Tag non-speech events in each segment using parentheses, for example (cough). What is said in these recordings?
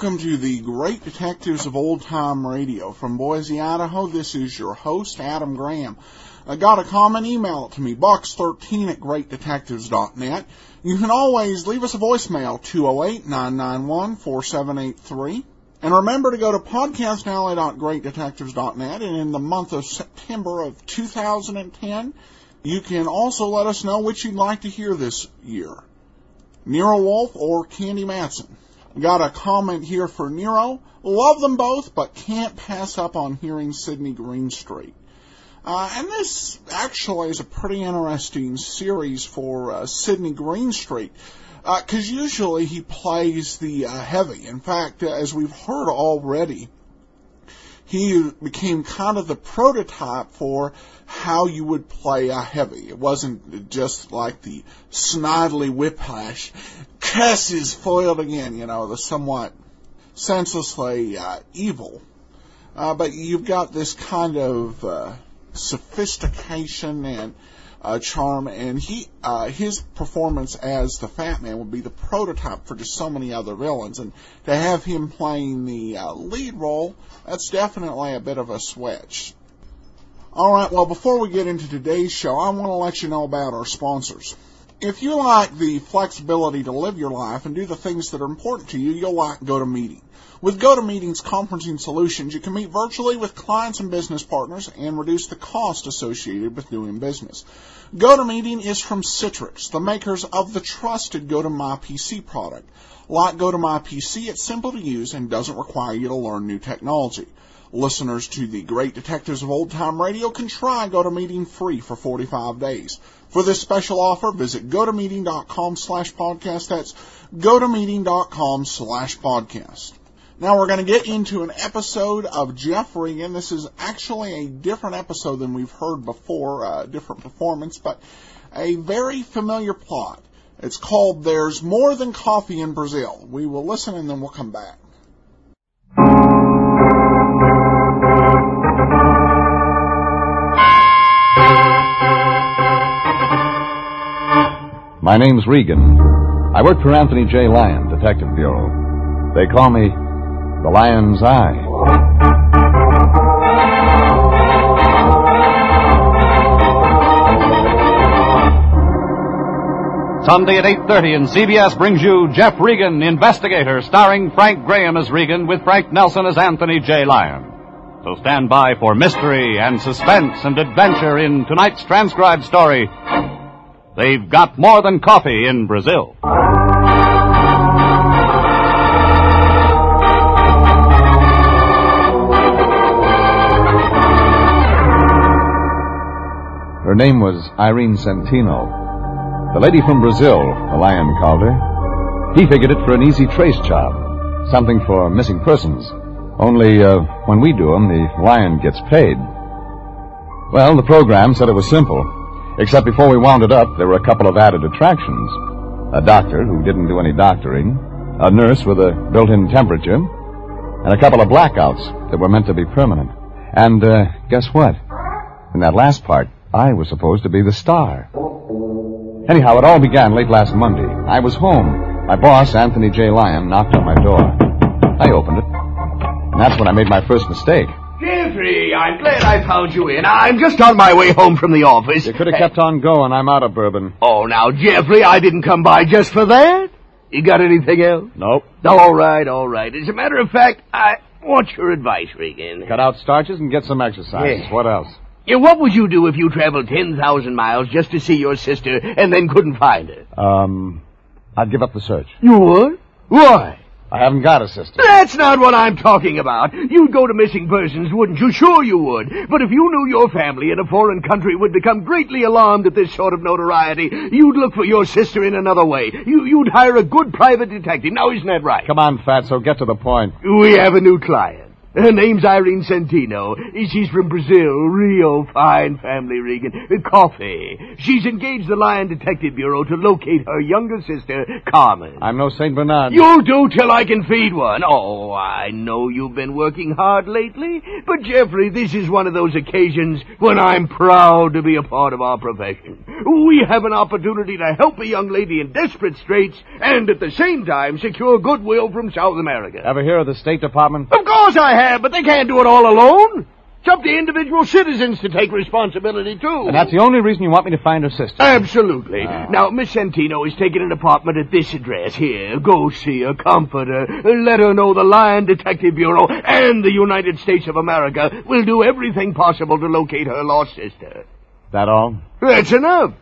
welcome to the Great Detectives of Old Time Radio. From Boise, Idaho, this is your host, Adam Graham. I got a comment, email it to me, box13 at greatdetectives.net. You can always leave us a voicemail, 208-991-4783. And remember to go to podcastalley.greatdetectives.net and in the month of September of 2010, you can also let us know what you'd like to hear this year. Nero Wolfe or Candy Matson. Got a comment here for Nero. Love them both, but can't pass up on hearing Sidney Greenstreet. Uh, and this actually is a pretty interesting series for uh, Sidney Greenstreet because uh, usually he plays the uh, heavy. In fact, uh, as we've heard already, he became kind of the prototype for how you would play a heavy. It wasn't just like the snidely whiplash, Cuss is foiled again, you know, the somewhat senselessly uh, evil. Uh, but you've got this kind of uh, sophistication and uh, charm, and he uh, his performance as the Fat Man would be the prototype for just so many other villains, and to have him playing the uh, lead role, that's definitely a bit of a switch. All right, well, before we get into today's show, I want to let you know about our sponsors. If you like the flexibility to live your life and do the things that are important to you, you'll like GoToMeeting. With GoToMeeting's conferencing solutions, you can meet virtually with clients and business partners and reduce the cost associated with doing business. GoToMeeting is from Citrix, the makers of the trusted GoToMyPC product. Like GoToMyPC, it's simple to use and doesn't require you to learn new technology. Listeners to the Great Detectives of Old Time Radio can try GoToMeeting free for 45 days. For this special offer, visit gotomeeting.com slash podcast. That's gotomeeting.com slash podcast. Now we're going to get into an episode of Jeff Regan. This is actually a different episode than we've heard before, a uh, different performance, but a very familiar plot. It's called There's More Than Coffee in Brazil. We will listen and then we'll come back. My name's Regan. I work for Anthony J. Lyon, Detective Bureau. They call me the Lion's Eye. Sunday at 8.30 and CBS brings you Jeff Regan, Investigator, starring Frank Graham as Regan with Frank Nelson as Anthony J. Lyon. So stand by for mystery and suspense and adventure in tonight's transcribed story, They've got more than coffee in Brazil. Her name was Irene Centino. The lady from Brazil, the lion called her. He figured it for an easy trace job. Something for missing persons. Only, uh, when we do 'em, the lion gets paid. Well, the program said it was simple. Except before we wound it up, there were a couple of added attractions. A doctor who didn't do any doctoring, a nurse with a built-in temperature, and a couple of blackouts that were meant to be permanent. And, uh, guess what? In that last part, I was supposed to be the star. Anyhow, it all began late last Monday. I was home. My boss, Anthony J. Lyon, knocked on my door. I opened it. And that's when I made my first mistake. Jeffrey, I'm glad I found you in. I'm just on my way home from the office. You could have kept on going. I'm out of bourbon. Oh, now, Jeffrey, I didn't come by just for that. You got anything else? Nope. All right, all right. As a matter of fact, I want your advice, Regan. Cut out starches and get some exercise. Yeah. What else? Yeah, what would you do if you traveled 10,000 miles just to see your sister and then couldn't find her? Um, I'd give up the search. You would? Why? I haven't got a sister. That's not what I'm talking about. You'd go to missing persons, wouldn't you? Sure you would. But if you knew your family in a foreign country would become greatly alarmed at this sort of notoriety, you'd look for your sister in another way. You, you'd hire a good private detective. Now, isn't that right? Come on, Fatso, get to the point. We have a new client. Her name's Irene Santino. She's from Brazil. Real fine family, Regan. Coffee. She's engaged the Lion Detective Bureau to locate her younger sister, Carmen. I'm no St. Bernard. You'll do till I can feed one. Oh, I know you've been working hard lately, but Jeffrey, this is one of those occasions when I'm proud to be a part of our profession. we have an opportunity to help a young lady in desperate straits and at the same time secure goodwill from South America. Ever hear of the State Department? Of course I have, but they can't do it all alone. It's up to individual citizens to take responsibility, too. And that's the only reason you want me to find her sister. Absolutely. Ah. Now, Miss Santino is taking an apartment at this address here. Go see her, comfort her, let her know the Lion Detective Bureau and the United States of America will do everything possible to locate her lost sister. That all? That's enough.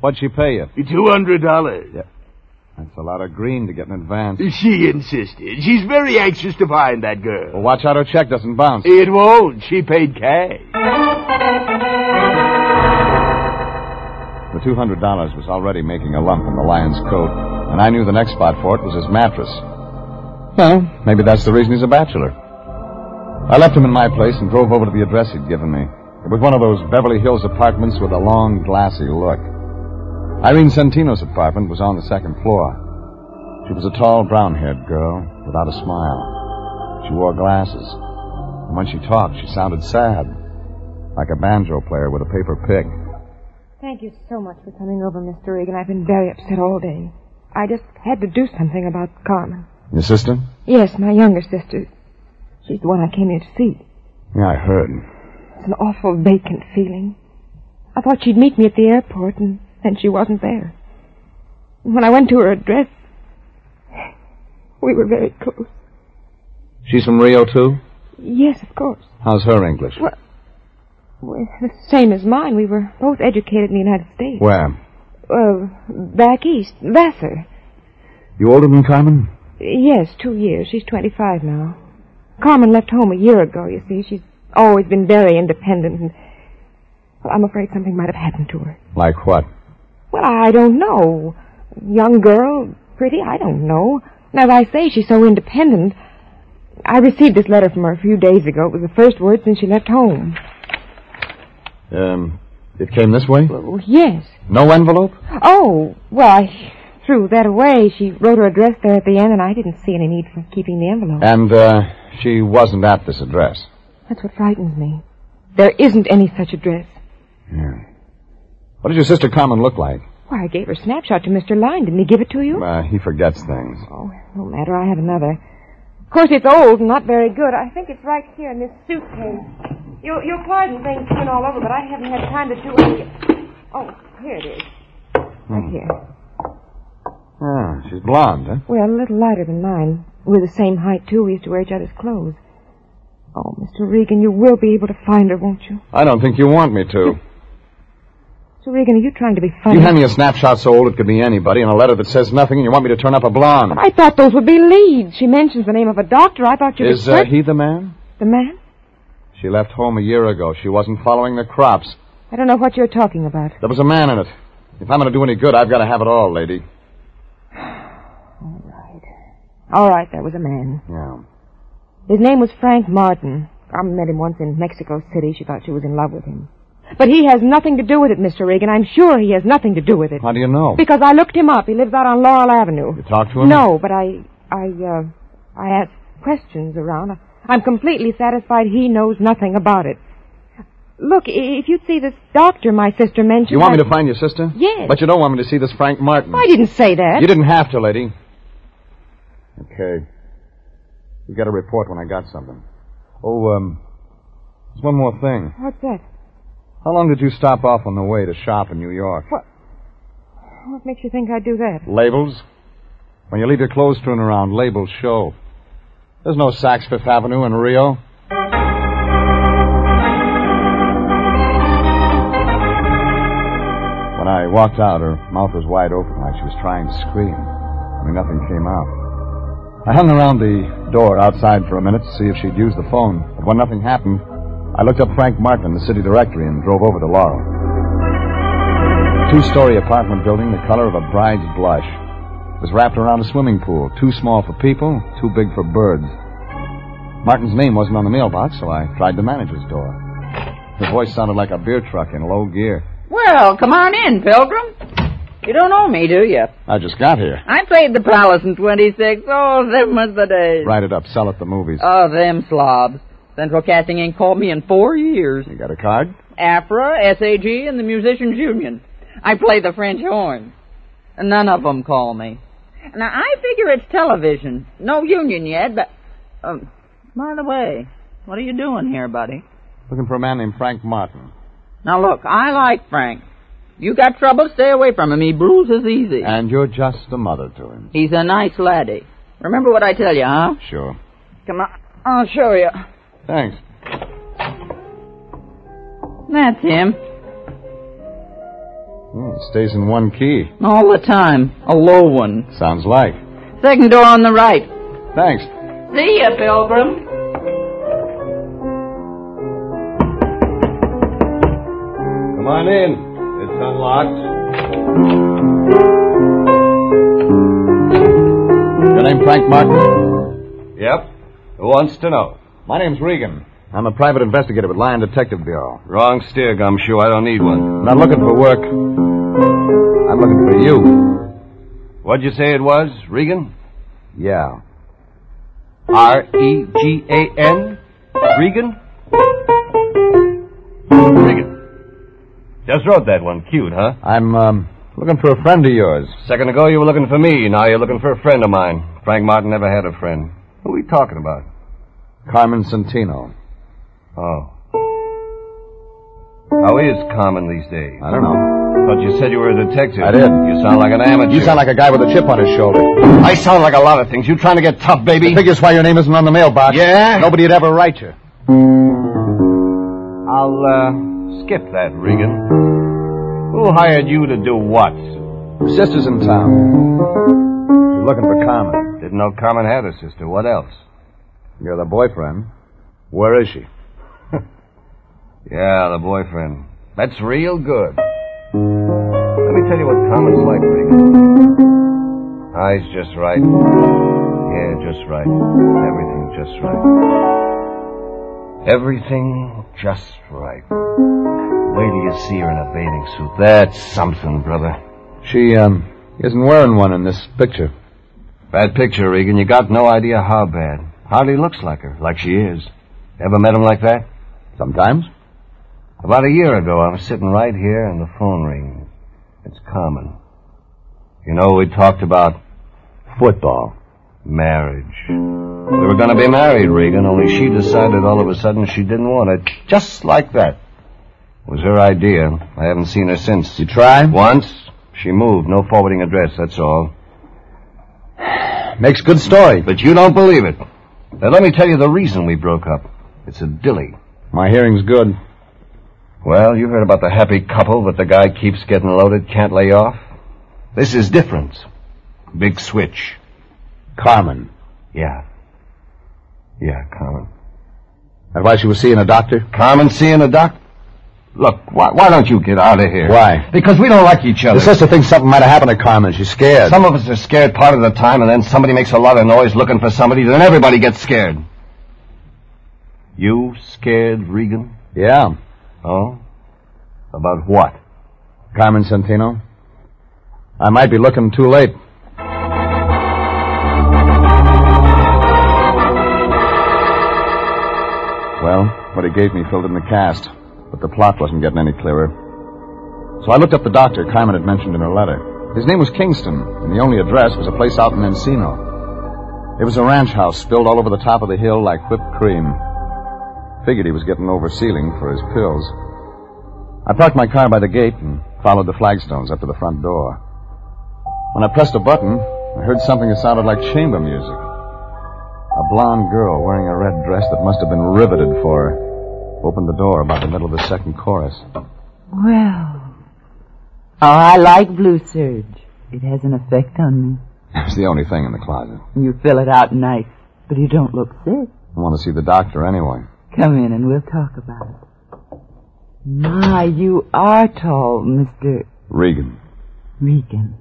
What'd she pay you? Two hundred dollars. That's a lot of green to get in advance. She insisted. She's very anxious to find that girl. Well, watch out her check doesn't bounce. It won't. She paid cash. The $200 was already making a lump in the lion's coat, and I knew the next spot for it was his mattress. Well, maybe that's the reason he's a bachelor. I left him in my place and drove over to the address he'd given me. It was one of those Beverly Hills apartments with a long, glassy look. Irene Santino's apartment was on the second floor. She was a tall, brown-haired girl without a smile. She wore glasses. And when she talked, she sounded sad, like a banjo player with a paper pick. Thank you so much for coming over, Mr. Regan. I've been very upset all day. I just had to do something about Carmen. Your sister? Yes, my younger sister. She's the one I came here to see. Yeah, I heard. It's an awful vacant feeling. I thought she'd meet me at the airport, and then she wasn't there. When I went to her address, we were very close. She's from Rio, too? Yes, of course. How's her English? Well, well, the same as mine. We were both educated in the United States. Where? Uh, back east, Vassar. You older than Carmen? Yes, two years. She's 25 now. Carmen left home a year ago, you see. She's always been very independent, and well, I'm afraid something might have happened to her. Like what? Well, I don't know. Young girl, pretty, I don't know. As I say, she's so independent. I received this letter from her a few days ago. It was the first word since she left home. Um, it came this way? Well, yes. No envelope? Oh, well, I threw that away. She wrote her address there at the end, and I didn't see any need for keeping the envelope. And, uh, she wasn't at this address. That's what frightens me. There isn't any such address. Yeah. What does your sister Carmen look like? Why, I gave her snapshot to Mr. Lyon. Didn't he give it to you? Uh, he forgets things. Oh, no matter. I have another. Of course, it's old and not very good. I think it's right here in this suitcase. You'll, you'll pardon things coming all over, but I haven't had time to do any... Oh, here it is. Right here. Ah, she's blonde, huh? Well, a little lighter than mine. We're the same height, too. We used to wear each other's clothes. Oh, Mr. Regan, you will be able to find her, won't you? I don't think you want me to. (laughs) Mr. Regan, are you trying to be funny? You hand me a snapshot so old it could be anybody and a letter that says nothing and you want me to turn up a blonde. I thought those would be leads. She mentions the name of a doctor. I thought you Is uh, he the man? the man. She left home a year ago. She wasn't following the crops. I don't know what you're talking about. There was a man in it. If I'm going to do any good, I've got to have it all, lady. (sighs) all right. All right, there was a man. Yeah. His name was Frank Martin. I met him once in Mexico City. She thought she was in love with him. But he has nothing to do with it, Mr. Regan. I'm sure he has nothing to do with it. How do you know? Because I looked him up. He lives out on Laurel Avenue. You talked to him? No, but I, I, uh, I asked questions around. I'm completely satisfied he knows nothing about it. Look, if you'd see this doctor my sister mentioned. You want me to find your sister? Yes. But you don't want me to see this Frank Martin. I didn't say that. You didn't have to, lady. Okay. You got a report when I got something. Oh, um, there's one more thing. What's that? How long did you stop off on the way to shop in New York? What What makes you think I'd do that? Labels? When you leave your clothes strewn around, labels show. There's no Saks Fifth Avenue in Rio. When I walked out, her mouth was wide open like she was trying to scream. I mean, nothing came out. I hung around the door outside for a minute to see if she'd use the phone, but when nothing happened, I looked up Frank Martin in the city directory and drove over to Laurel. Two-story apartment building the color of a bride's blush was wrapped around a swimming pool, too small for people, too big for birds. Martin's name wasn't on the mailbox, so I tried the manager's door. His voice sounded like a beer truck in low gear. Well, come on in, Pilgrim. You don't know me, do you? I just got here. I played the Palace in 26. Oh, them was the days. Write it up, sell it the movies. Oh, them slobs. Central Casting ain't called me in four years. You got a card? AFRA, SAG, and the Musicians Union. I play the French horn. And none of them call me. Now, I figure it's television. No union yet, but... Um, by the way, what are you doing here, buddy? Looking for a man named Frank Martin. Now, look, I like Frank. You got trouble, stay away from him. He bruises easy. And you're just a mother to him. He's a nice laddie. Remember what I tell you, huh? Sure. Come on, I'll show you. Thanks. That's him. Hmm, stays in one key. All the time. A low one. Sounds like. Second door on the right. Thanks. See ya, Pilgrim. Come on in. It's unlocked. Your name Frank Martin? Yep. Who wants to know? My name's Regan. I'm a private investigator with Lion Detective Bureau. Wrong steer, Gumshoe. I don't need one. I'm not looking for work. I'm looking for you. What'd you say it was, Regan? Yeah. R E G A N? Regan? Regan. Just wrote that one. Cute, huh? I'm, um, looking for a friend of yours. Second ago you were looking for me. Now you're looking for a friend of mine. Frank Martin never had a friend. Who are we talking about? Carmen Santino. Oh. How is Carmen these days? I don't know. But you said you were a detective. I did. You sound like an amateur. You sound like a guy with a chip on his shoulder. I sound like a lot of things. You trying to get tough, baby? I figures why your name isn't on the mailbox. Yeah? Nobody'd ever write you. I'll, uh, skip that, Regan. Who hired you to do what? Sister's in town. She's looking for Carmen. Didn't know Carmen had a sister. What else? You're the boyfriend. Where is she? (laughs) Yeah, the boyfriend. That's real good. Let me tell you what Carmen's like, Regan. Eyes just right. Yeah, just right. Everything just right. Everything just right. Wait till you see her in a bathing suit. That's something, brother. She, um, isn't wearing one in this picture. Bad picture, Regan. You got no idea how bad. Hardly looks like her, like she is. Ever met him like that? Sometimes. About a year ago, I was sitting right here and the phone rings. It's Carmen. You know, we talked about Football. marriage. We were going to be married, Regan, only she decided all of a sudden she didn't want it. Just like that. It was her idea. I haven't seen her since. You try? Once, she moved. No forwarding address, that's all. (sighs) Makes good story. But you don't believe it. Now, let me tell you the reason we broke up. It's a dilly. My hearing's good. Well, you heard about the happy couple that the guy keeps getting loaded, can't lay off? This is different. Big switch. Carmen. Yeah. Yeah, Carmen. That's why she was seeing a doctor? Carmen seeing a doc? Look, why, why don't you get out of here? Why? Because we don't like each other. The sister thinks something might have happened to Carmen. She's scared. Some of us are scared part of the time, and then somebody makes a lot of noise looking for somebody, then everybody gets scared. You scared, Regan? Yeah. Oh? About what? Carmen Santino. I might be looking too late. Well, what he gave me filled in the cast, but the plot wasn't getting any clearer. So I looked up the doctor Carmen had mentioned in her letter. His name was Kingston, and the only address was a place out in Encino. It was a ranch house spilled all over the top of the hill like whipped cream. Figured he was getting over ceiling for his pills. I parked my car by the gate and followed the flagstones up to the front door. When I pressed a button, I heard something that sounded like chamber music. A blonde girl wearing a red dress that must have been riveted for her opened the door about the middle of the second chorus. Well. Oh, I like blue serge. It has an effect on me. It's the only thing in the closet. You fill it out nice, but you don't look sick. I want to see the doctor anyway. Come in and we'll talk about it. My, you are tall, Mr. Regan. Regan.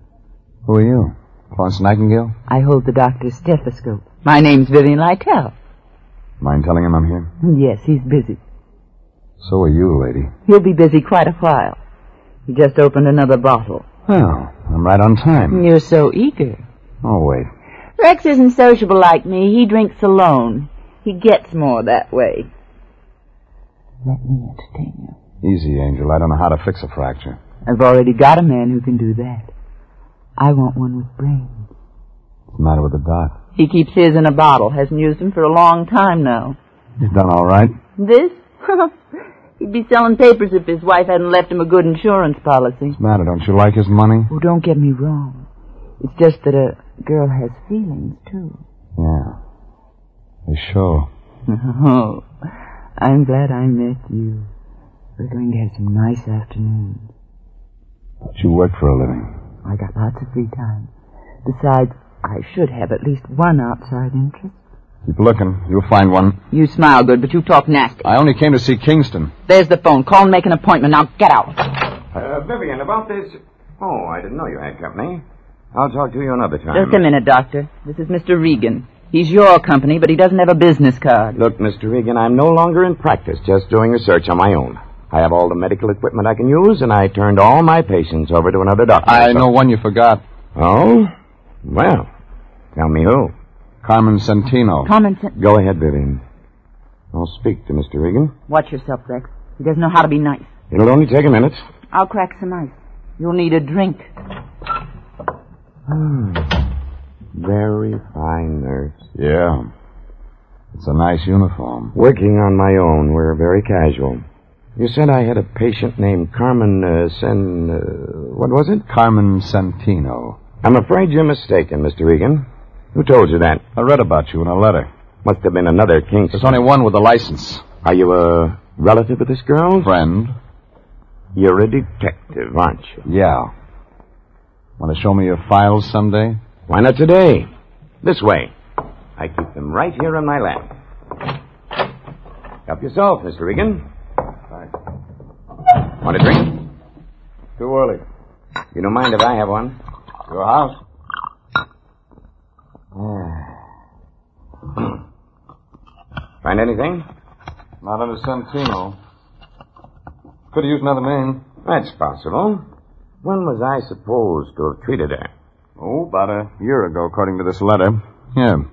Who are you? Florence Nightingale? I hold the doctor's stethoscope. My name's Vivian Lytell. Mind telling him I'm here? Yes, he's busy. So are you, lady. He'll be busy quite a while. He just opened another bottle. Well, I'm right on time. You're so eager. Oh, wait. Rex isn't sociable like me. He drinks alone. He gets more that way. Let me entertain you. Easy, Angel. I don't know how to fix a fracture. I've already got a man who can do that. I want one with brains. What's the matter with the doc? He keeps his in a bottle. Hasn't used him for a long time now. He's done all right. This? (laughs) He'd be selling papers if his wife hadn't left him a good insurance policy. What's the matter? Don't you like his money? Oh, don't get me wrong. It's just that a girl has feelings, too. Yeah. They show. (laughs) Oh, I'm glad I met you. We're going to have some nice afternoons. But you work for a living. I got lots of free time. Besides, I should have at least one outside interest. Keep looking. You'll find one. You smile good, but you talk nasty. I only came to see Kingston. There's the phone. Call and make an appointment. Now get out. Uh, Vivian, about this. Oh, I didn't know you had company. I'll talk to you another time. Just a minute, Doctor. This is Mr. Regan. He's your company, but he doesn't have a business card. Look, Mr. Regan, I'm no longer in practice, just doing research on my own. I have all the medical equipment I can use, and I turned all my patients over to another doctor. I so- know one you forgot. Oh? Well, tell me who. Carmen Santino. Carmen sense. Go ahead, Vivian. I'll speak to Mr. Regan. Watch yourself, Rex. He doesn't know how to be nice. It'll only take a minute. I'll crack some ice. You'll need a drink. Very fine nurse. Yeah. It's a nice uniform. Working on my own, we're very casual. You said I had a patient named Carmen uh, Sen. Uh, what was it? Carmen Santino. I'm afraid you're mistaken, Mr. Regan. Who told you that? I read about you in a letter. Must have been another Kingston. There's only one with a license. Are you a relative of this girl? Friend. You're a detective, aren't you? Yeah. Want to show me your files someday? Why not today? This way. I keep them right here in my lap. Help yourself, Mr. Regan. Want a drink? Too early. You don't mind if I have one? Your house? Find anything? Not under Centino. Could have used another name. That's possible. When was I supposed to have treated her? Oh, about a year ago, according to this letter. Here.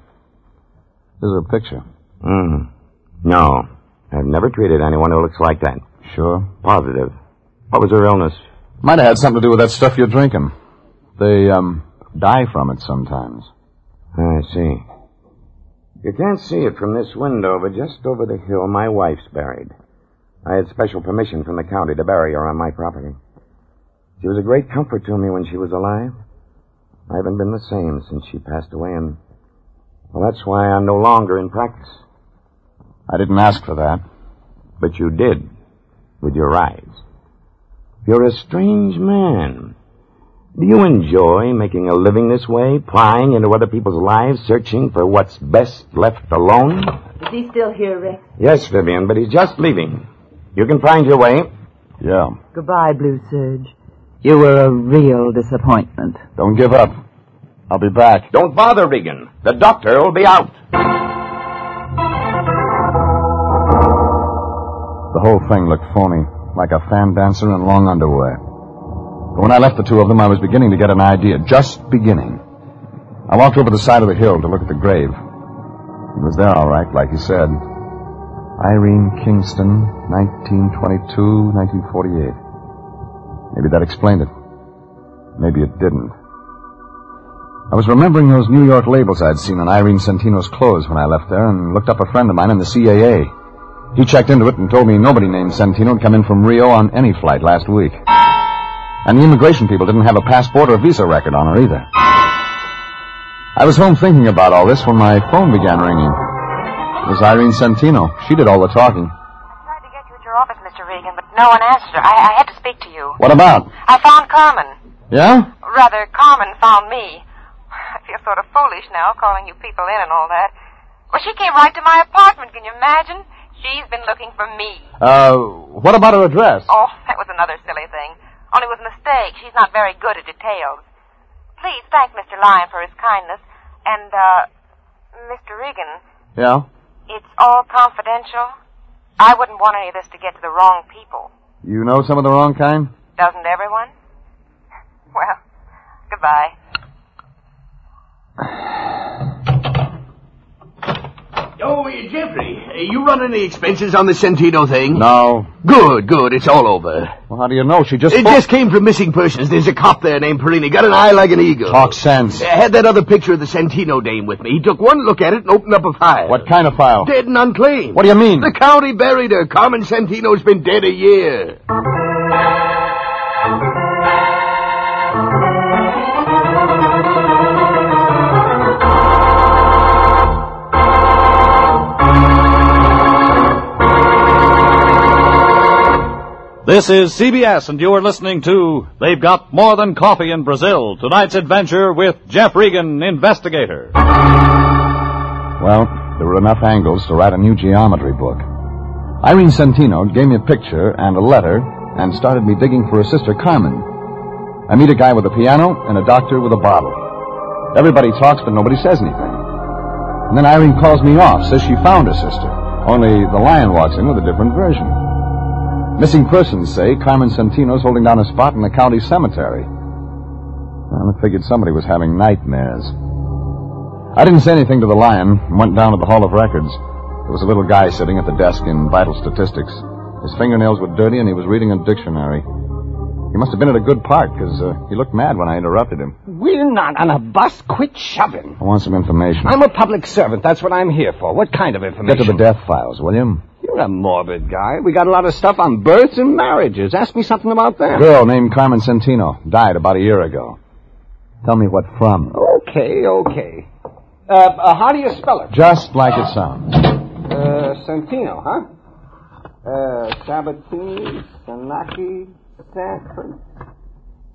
Here's a picture. Hmm. No. I've never treated anyone who looks like that. Sure. Positive. What was her illness? Might have had something to do with that stuff you're drinking. They, um, die from it sometimes. I see. You can't see it from this window, but just over the hill, my wife's buried. I had special permission from the county to bury her on my property. She was a great comfort to me when she was alive. I haven't been the same since she passed away, and well, that's why I'm no longer in practice. I didn't ask for that. But you did, with your eyes. You're a strange man. Do you enjoy making a living this way, prying into other people's lives, searching for what's best left alone? Is he still here, Rex? Yes, Vivian, but he's just leaving. You can find your way. Yeah. Goodbye, Blue Serge. You were a real disappointment. Don't give up. I'll be back. Don't bother, Regan. The doctor will be out. The whole thing looked phony, like a fan dancer in long underwear. But when I left the two of them, I was beginning to get an idea, just beginning. I walked over the side of the hill to look at the grave. It was there, all right, like he said. Irene Kingston, 1922, 1948. Maybe that explained it. Maybe it didn't. I was remembering those New York labels I'd seen on Irene Centino's clothes when I left there and looked up a friend of mine in the CAA. He checked into it and told me nobody named Centino had come in from Rio on any flight last week. And the immigration people didn't have a passport or a visa record on her either. I was home thinking about all this when my phone began ringing. It was Irene Centino. She did all the talking. I tried to get you at your office, Mr. Regan, but no one answered. I, I had to speak to you. What about? I found Carmen. Yeah? Rather, Carmen found me. (laughs) I feel sort of foolish now, calling you people in and all that. Well, she came right to my apartment. Can you imagine? She's been looking for me. Uh, what about her address? Oh, that was another silly thing. Only it was a mistake. She's not very good at details. Please thank Mr. Lyon for his kindness. And, uh, Mr. Regan, Yeah? it's all confidential. I wouldn't want any of this to get to the wrong people. You know some of the wrong kind? Doesn't everyone? (laughs) Well, goodbye. (sighs) Oh, uh, Jeffrey, uh, you run any expenses on the Centino thing? No. Good, good. It's all over. Well, how do you know? She just... It spoke- just came from missing persons. There's a cop there named Perini. Got an eye like an eagle. Talk sense. I had that other picture of the Centino dame with me. He took one look at it and opened up a file. What kind of file? Dead and unclaimed. What do you mean? The county buried her. Carmen Santino's been dead a year. This is CBS, and you are listening to They've Got More Than Coffee in Brazil. Tonight's adventure with Jeff Regan, investigator. Well, there were enough angles to write a new geometry book. Irene Santino gave me a picture and a letter and started me digging for her sister Carmen. I meet a guy with a piano and a doctor with a bottle. Everybody talks, but nobody says anything. And then Irene calls me off, says she found her sister. Only the lion walks in with a different version. Missing persons say Carmen Santino's holding down a spot in the county cemetery. Well, I figured somebody was having nightmares. I didn't say anything to the lion and went down to the Hall of Records. There was a little guy sitting at the desk in vital statistics. His fingernails were dirty and he was reading a dictionary. He must have been at a good part because uh, he looked mad when I interrupted him. We're not on a bus. Quit shoving. I want some information. I'm a public servant. That's what I'm here for. What kind of information? Get to the death files, will you? You're a morbid guy. We got a lot of stuff on births and marriages. Ask me something about them. Girl named Carmen Santino died about a year ago. Tell me what from. Okay, okay. Uh, uh, how do you spell it? Just like it sounds. Uh, Santino, huh? Uh, Sabatini, Sanaki, Sanford.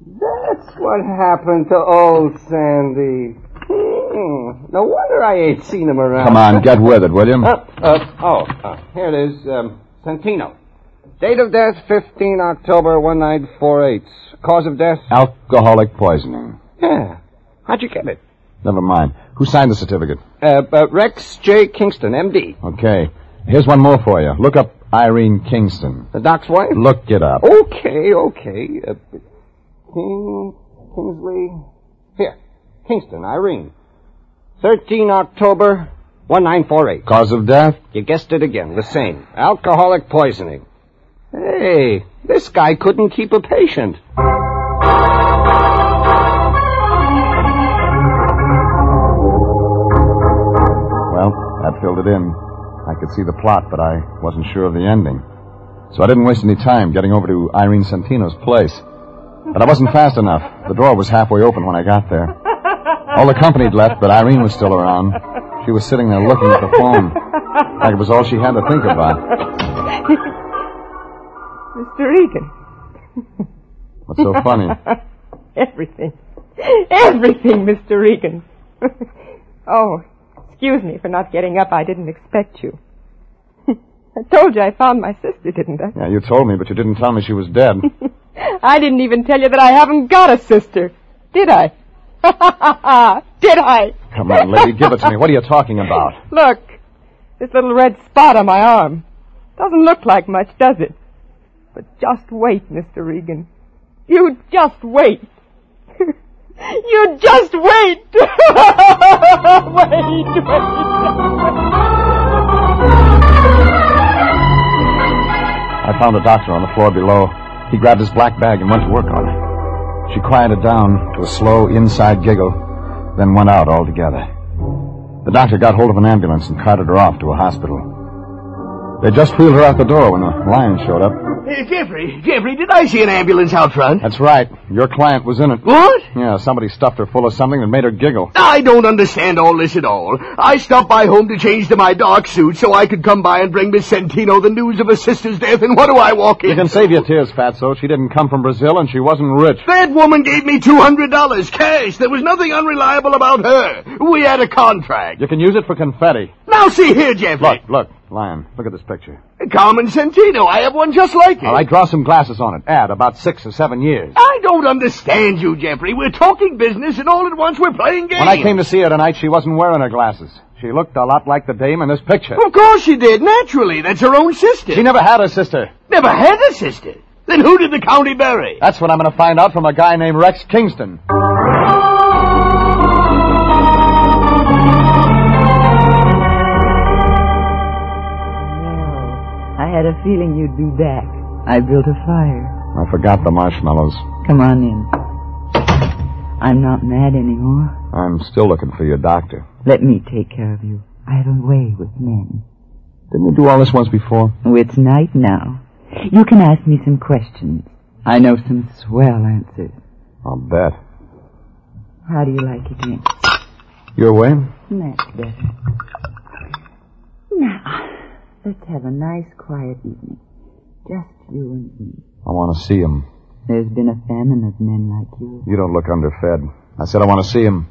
That's what happened to old Sandy. Hmm. No wonder I ain't seen him around. Come on, get with it, will you? (laughs) Uh, uh, oh, uh, here it is. Um, Santino. Date of death, 15 October 1948. Cause of death? Alcoholic poisoning. Yeah. How'd you get it? Never mind. Who signed the certificate? Uh, uh, Rex J. Kingston, M.D. Okay. Here's one more for you. Look up Irene Kingston. The doc's wife? Look it up. Okay, okay. Uh, King, Kingsley. Here. Kingston, Irene. 13 October 1948. Cause of death? You guessed it again. The same. Alcoholic poisoning. Hey, this guy couldn't keep a patient. Well, that filled it in. I could see the plot, but I wasn't sure of the ending. So I didn't waste any time getting over to Irene Santino's place. But I wasn't fast enough. The door was halfway open when I got there. All the company had left, but Irene was still around. She was sitting there looking at the phone. Like it was all she had to think about. (laughs) Mr. Regan. What's so funny? (laughs) Everything. Everything, Mr. Regan. (laughs) oh, excuse me for not getting up. I didn't expect you. I told you I found my sister, didn't I? Yeah, you told me, but you didn't tell me she was dead. I didn't even tell you that I haven't got a sister. Did I? (laughs) Did I? Come on, lady, give it to me. What are you talking about? (laughs) Look, this little red spot on my arm. Doesn't look like much, does it? But just wait, Mr. Regan. You just wait. (laughs) you just wait. wait, wait. I found the doctor on the floor below. He grabbed his black bag and went to work on her. She quieted down to a slow inside giggle, then went out altogether. The doctor got hold of an ambulance and carted her off to a hospital. They just wheeled her out the door when the lion showed up. Hey, Jeffrey, Jeffrey, did I see an ambulance out front? That's right. Your client was in it. What? Yeah, somebody stuffed her full of something that made her giggle. I don't understand all this at all. I stopped by home to change to my dark suit so I could come by and bring Miss Santino the news of her sister's death, and what do I walk in? You can save your tears, Fatso. She didn't come from Brazil and she wasn't rich. That woman gave me $200 cash. There was nothing unreliable about her. We had a contract. You can use it for confetti. Now see here, Jeffrey. Look, look, Lion, look at this picture. Carmen Santino. I have one just like it. All right, draw some glasses on it. Add about six or seven years. I don't understand you, Jeffrey. We're talking business, and all at once we're playing games. When I came to see her tonight, she wasn't wearing her glasses. She looked a lot like the dame in this picture. Of course she did. Naturally, that's her own sister. She never had a sister. never had a sister. Then who did the county bury? That's what I'm going to find out from a guy named Rex Kingston. Had a feeling you'd be back. I built a fire. I forgot the marshmallows. Come on in. I'm not mad anymore. I'm still looking for your doctor. Let me take care of you. I have a way with men. Didn't you do all this once before? Oh, it's night now. You can ask me some questions. I know some swell answers. I'll bet. How do you like your drink? Your way? That's better. Now, let's have a nice quiet evening. Just you and me. I want to see him. There's been a famine of men like you. You don't look underfed. I said I want to see him.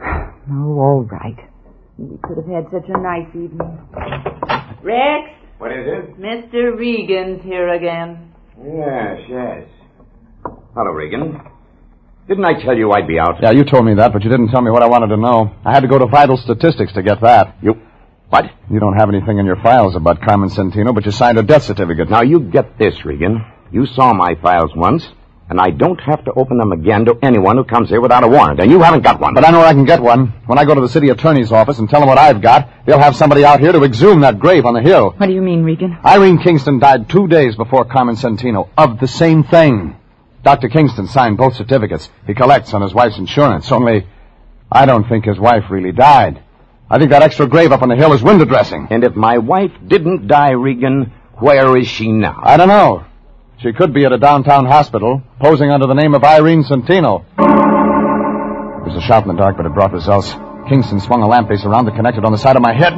(sighs) Oh, all right. We could have had such a nice evening. Rex, What is it? Mr. Regan's here again. Yes, yes. Hello, Regan. Didn't I tell you I'd be out? Yeah, you told me that, but you didn't tell me what I wanted to know. I had to go to Vital Statistics to get that. You. What? You don't have anything in your files about Carmen Centino, but you signed a death certificate. Now, you get this, Regan. You saw my files once, and I don't have to open them again to anyone who comes here without a warrant, and you haven't got one. But I know I can get one. When I go to the city attorney's office and tell them what I've got, they'll have somebody out here to exhume that grave on the hill. What do you mean, Regan? Irene Kingston died two days before Carmen Centino of the same thing. Dr. Kingston signed both certificates. He collects on his wife's insurance. Only, I don't think his wife really died. I think that extra grave up on the hill is window dressing. And if my wife didn't die, Regan, where is she now? I don't know. She could be at a downtown hospital, posing under the name of Irene Centino. It was a shot in the dark, but it brought results. Kingston swung a lamp base around that connected on the side of my head.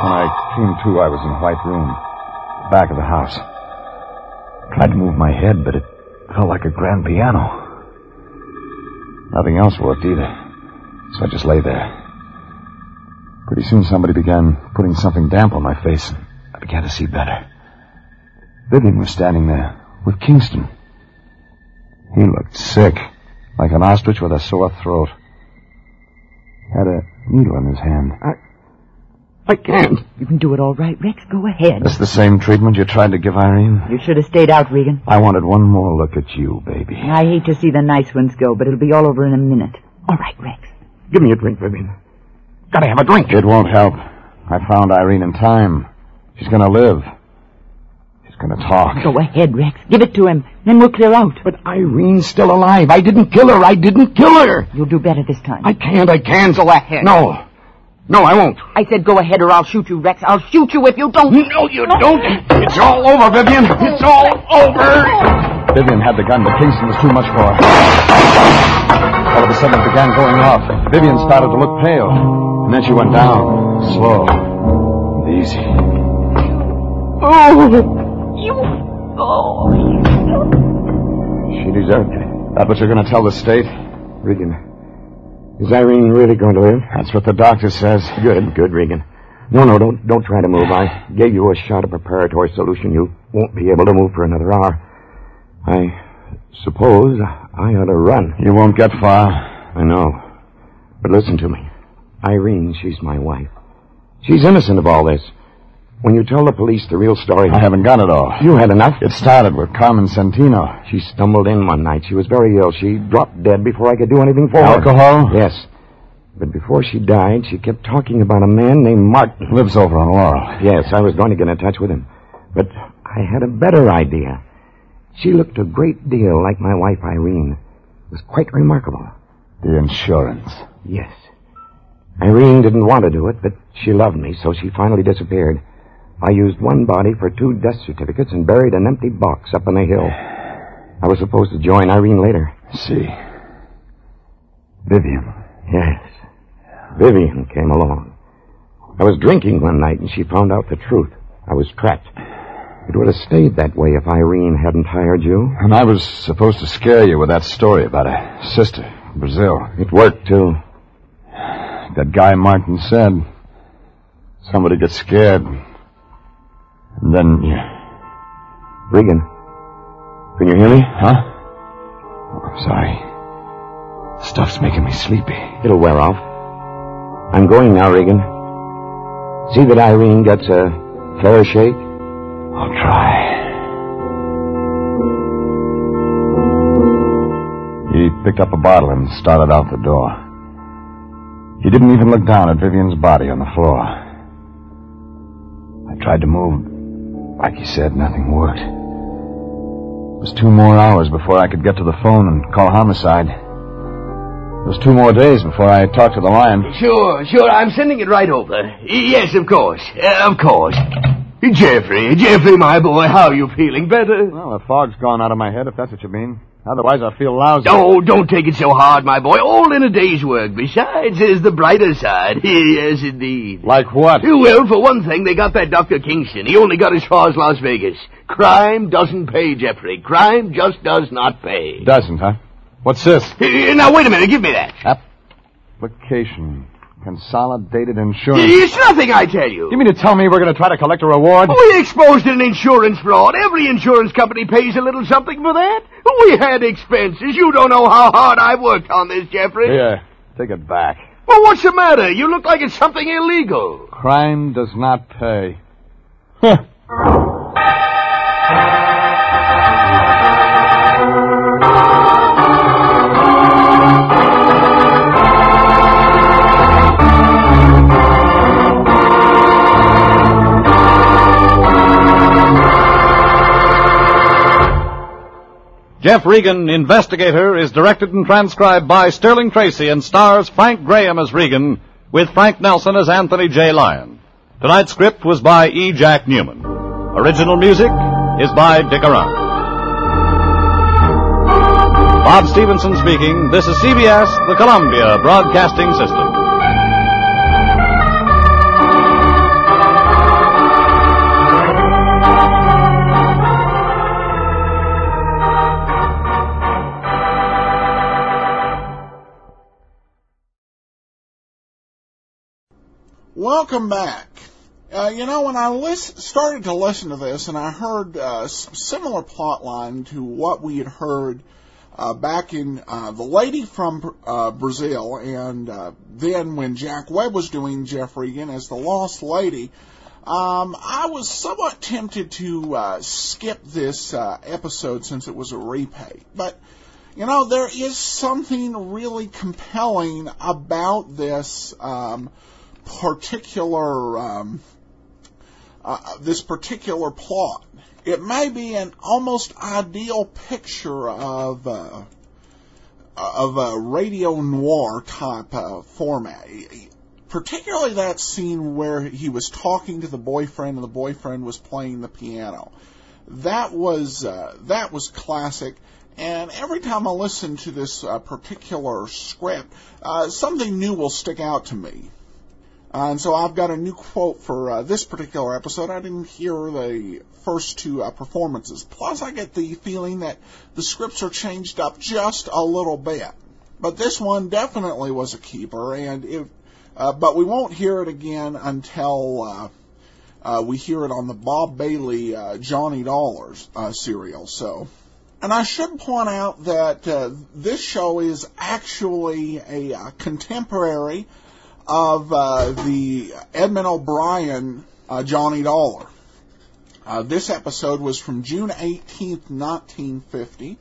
When I came to, I was in a white room, back of the house. To move my head, but it felt like a grand piano. Nothing else worked either. So I just lay there. Pretty soon somebody began putting something damp on my face. And I began to see better. Vivian was standing there with Kingston. He looked sick, like an ostrich with a sore throat. He Had a needle in his hand. I can't. You can do it all right, Rex. Go ahead. That's the same treatment you tried to give Irene? You should have stayed out, Regan. I wanted one more look at you, baby. I hate to see the nice ones go, but it'll be all over in a minute. All right, Rex. Give me a drink, Vivian. Gotta have a drink. It won't help. I found Irene in time. She's gonna live. She's gonna talk. Go ahead, Rex. Give it to him. Then we'll clear out. But Irene's still alive. I didn't kill her. I didn't kill her. You'll do better this time. I can't. I can't. Go ahead. No. No, I won't. I said go ahead or I'll shoot you, Rex. I'll shoot you if you don't. No, you don't. It's all over, Vivian. It's all over. Vivian had the gun, but Kingston was too much for her. All of a sudden, it began going off. Vivian started to look pale. And then she went down, slow and easy. Oh, you. Oh. She deserved it. That what you're going to tell the state? Regan, is Irene really going to live? That's what the doctor says. Good, good, Regan. No, no, don't don't try to move. I gave you a shot of preparatory solution. You won't be able to move for another hour. I suppose I ought to run. You won't get far. I know. But listen to me. Irene, she's my wife. She's innocent of all this. When you tell the police the real story... I haven't got it all. You had enough? It started with Carmen Santino. She stumbled in one night. She was very ill. She dropped dead before I could do anything for her. Alcohol? Yes. But before she died, she kept talking about a man named Martin. Lives over on Laurel. Yes, I was going to get in touch with him. But I had a better idea. She looked a great deal like my wife, Irene. It was quite remarkable. The insurance. Yes. Irene didn't want to do it, but she loved me, so she finally disappeared. I used one body for two death certificates and buried an empty box up on the hill. I was supposed to join Irene later. See. Vivian. Yes. Vivian came along. I was drinking one night and she found out the truth. I was trapped. It would have stayed that way if Irene hadn't hired you. And I was supposed to scare you with that story about a sister in Brazil. It worked, too. That guy Martin said. Somebody gets scared. And then you. Regan, can you hear me? Huh? Oh, I'm sorry. Stuff's making me sleepy. It'll wear off. I'm going now, Regan. See that Irene gets a fair shake? I'll try. He picked up a bottle and started out the door. He didn't even look down at Vivian's body on the floor. I tried to move. Like he said, nothing worked. It was two more hours before I could get to the phone and call homicide. It was two more days before I talked to the Lyon. Sure, sure. I'm sending it right over. Yes, of course. Uh, of course. Jeffrey, Jeffrey, my boy, how are you feeling? Better? Well, the fog's gone out of my head, if that's what you mean. Otherwise, I feel lousy. Oh, don't take it so hard, my boy. All in a day's work. Besides, there's the brighter side. (laughs) yes, indeed. Like what? Well, for one thing, they got that Dr. Kingston. He only got as far as Las Vegas. Crime doesn't pay, Jeffrey. Crime just does not pay. Doesn't, huh? What's this? Uh, Now, wait a minute. Give me that. Application. Consolidated insurance. It's nothing, I tell you. You mean to tell me we're going to try to collect a reward? We exposed an insurance fraud. Every insurance company pays a little something for that. We had expenses. You don't know how hard I've worked on this, Jeffrey. Here, take it back. Well, what's the matter? You look like it's something illegal. Crime does not pay. Huh. Jeff Regan, Investigator, is directed and transcribed by Sterling Tracy and stars Frank Graham as Regan with Frank Nelson as Anthony J. Lyon. Tonight's script was by E. Jack Newman. Original music is by Dick Arant. Bob Stevenson speaking. This is CBS, the Columbia Broadcasting System. Welcome back. Uh, you know, when I lis- started to listen to this, and I heard uh, similar plot line to what we had heard uh, back in uh, The Lady from uh, Brazil, and uh, then when Jack Webb was doing Jeff Regan as the Lost Lady, um, I was somewhat tempted to uh, skip this uh, episode since it was a repay. But, you know, there is something really compelling about this um, particular um, uh, this particular plot. It may be an almost ideal picture of uh, of a radio noir type uh, format. Particularly that scene where he was talking to the boyfriend and the boyfriend was playing the piano. That was uh, that was classic. And every time I listen to this uh, particular script, uh, something new will stick out to me. Uh, and so I've got a new quote for uh, this particular episode. I didn't hear the first two uh, performances. Plus, I get the feeling that the scripts are changed up just a little bit. But this one definitely was a keeper, and if, uh, but we won't hear it again until uh, uh, we hear it on the Bob Bailey Johnny Dollars serial. So. And I should point out that this show is actually a contemporary of uh, the Edmund O'Brien uh, Johnny Dollar. Uh, this episode was from June 18th, 1950.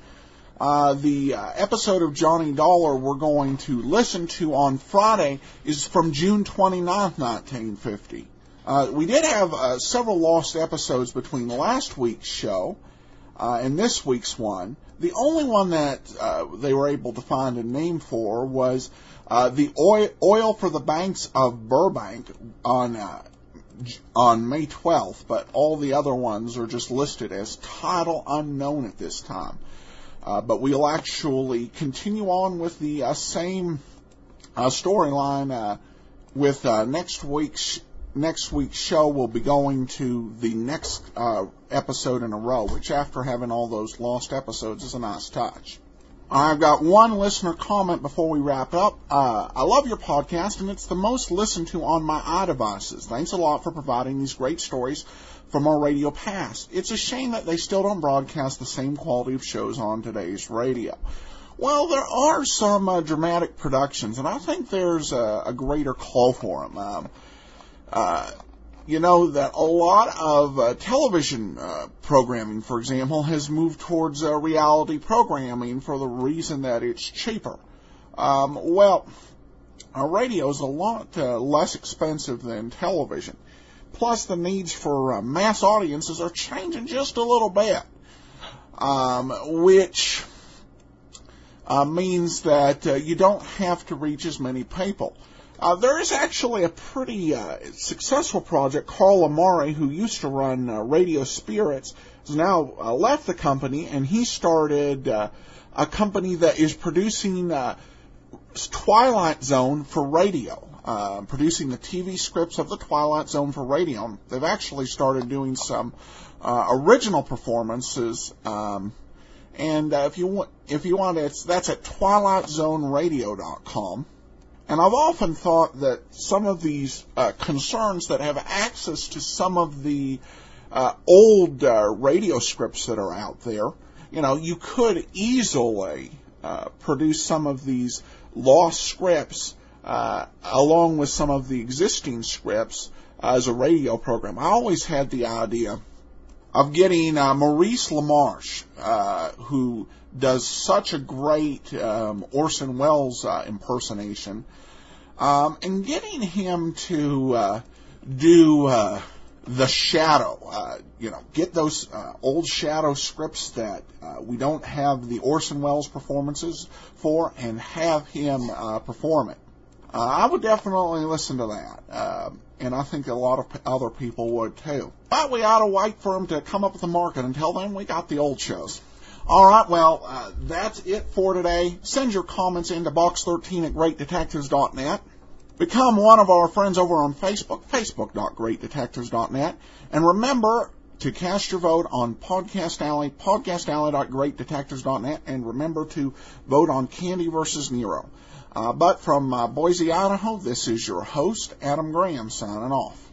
Uh, the uh, episode of Johnny Dollar we're going to listen to on Friday is from June 29th, 1950. Uh, we did have several lost episodes between last week's show and this week's one. The only one that they were able to find a name for was uh, the oil, oil for the banks of Burbank on uh, on May 12th, but all the other ones are just listed as title unknown at this time. Uh, but we'll actually continue on with the uh, same uh, storyline uh, with uh, next week's next week's show. We'll be going to the next episode in a row, which after having all those lost episodes is a nice touch. I've got one listener comment before we wrap up. Uh, I love your podcast, and it's the most listened to on my iDevices. Thanks a lot for providing these great stories from our radio past. It's a shame that they still don't broadcast the same quality of shows on today's radio. Well, there are some uh, dramatic productions, and I think there's a, a greater call for them. Um, uh, you know that a lot of uh, television uh, programming, for example, has moved towards uh, reality programming for the reason that it's cheaper. Um, well, radio is a lot uh, less expensive than television. Plus, the needs for uh, mass audiences are changing just a little bit, um, which uh, means that you don't have to reach as many people. Uh, there is actually a pretty uh, successful project. Carl Amari, who used to run uh, Radio Spirits, has now uh, left the company, and he started uh, a company that is producing uh, Twilight Zone for radio, uh, producing the TV scripts of the Twilight Zone for radio. They've actually started doing some uh, original performances. Um, and uh, if you want, if you want, it's that's at twilightzoneradio.com. And I've often thought that some of these uh, concerns that have access to some of the uh, old uh, radio scripts that are out there, you know, you could easily uh, produce some of these lost scripts uh, along with some of the existing scripts as a radio program. I always had the idea of getting uh, Maurice LaMarche, who does such a great um, Orson Welles uh, impersonation, um, and getting him to uh, do uh, the Shadow. Uh, you know, get those uh, old Shadow scripts that uh, we don't have the Orson Welles performances for, and have him uh, perform it. I would definitely listen to that. Uh, and I think a lot of p- other people would too. But we ought to wait for them to come up with the market. Until then, we got the old shows. All right, well, uh, that's it for today. Send your comments into box13 at greatdetectives.net. Become one of our friends over on Facebook, facebook.greatdetectives.net. And remember to cast your vote on Podcast Alley, podcastalley.greatdetectives.net. And remember to vote on Candy versus Nero. Uh, but from uh, Boise, Idaho, this is your host, Adam Graham, signing off.